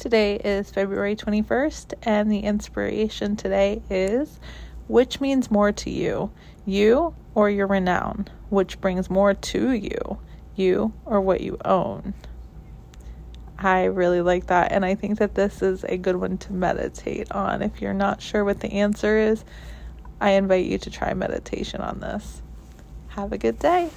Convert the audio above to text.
Today is February 21st, and the inspiration today is which means more to you, you or your renown? Which brings more to you, you or what you own? I really like that, and I think that this is a good one to meditate on. If you're not sure what the answer is, I invite you to try meditation on this. Have a good day.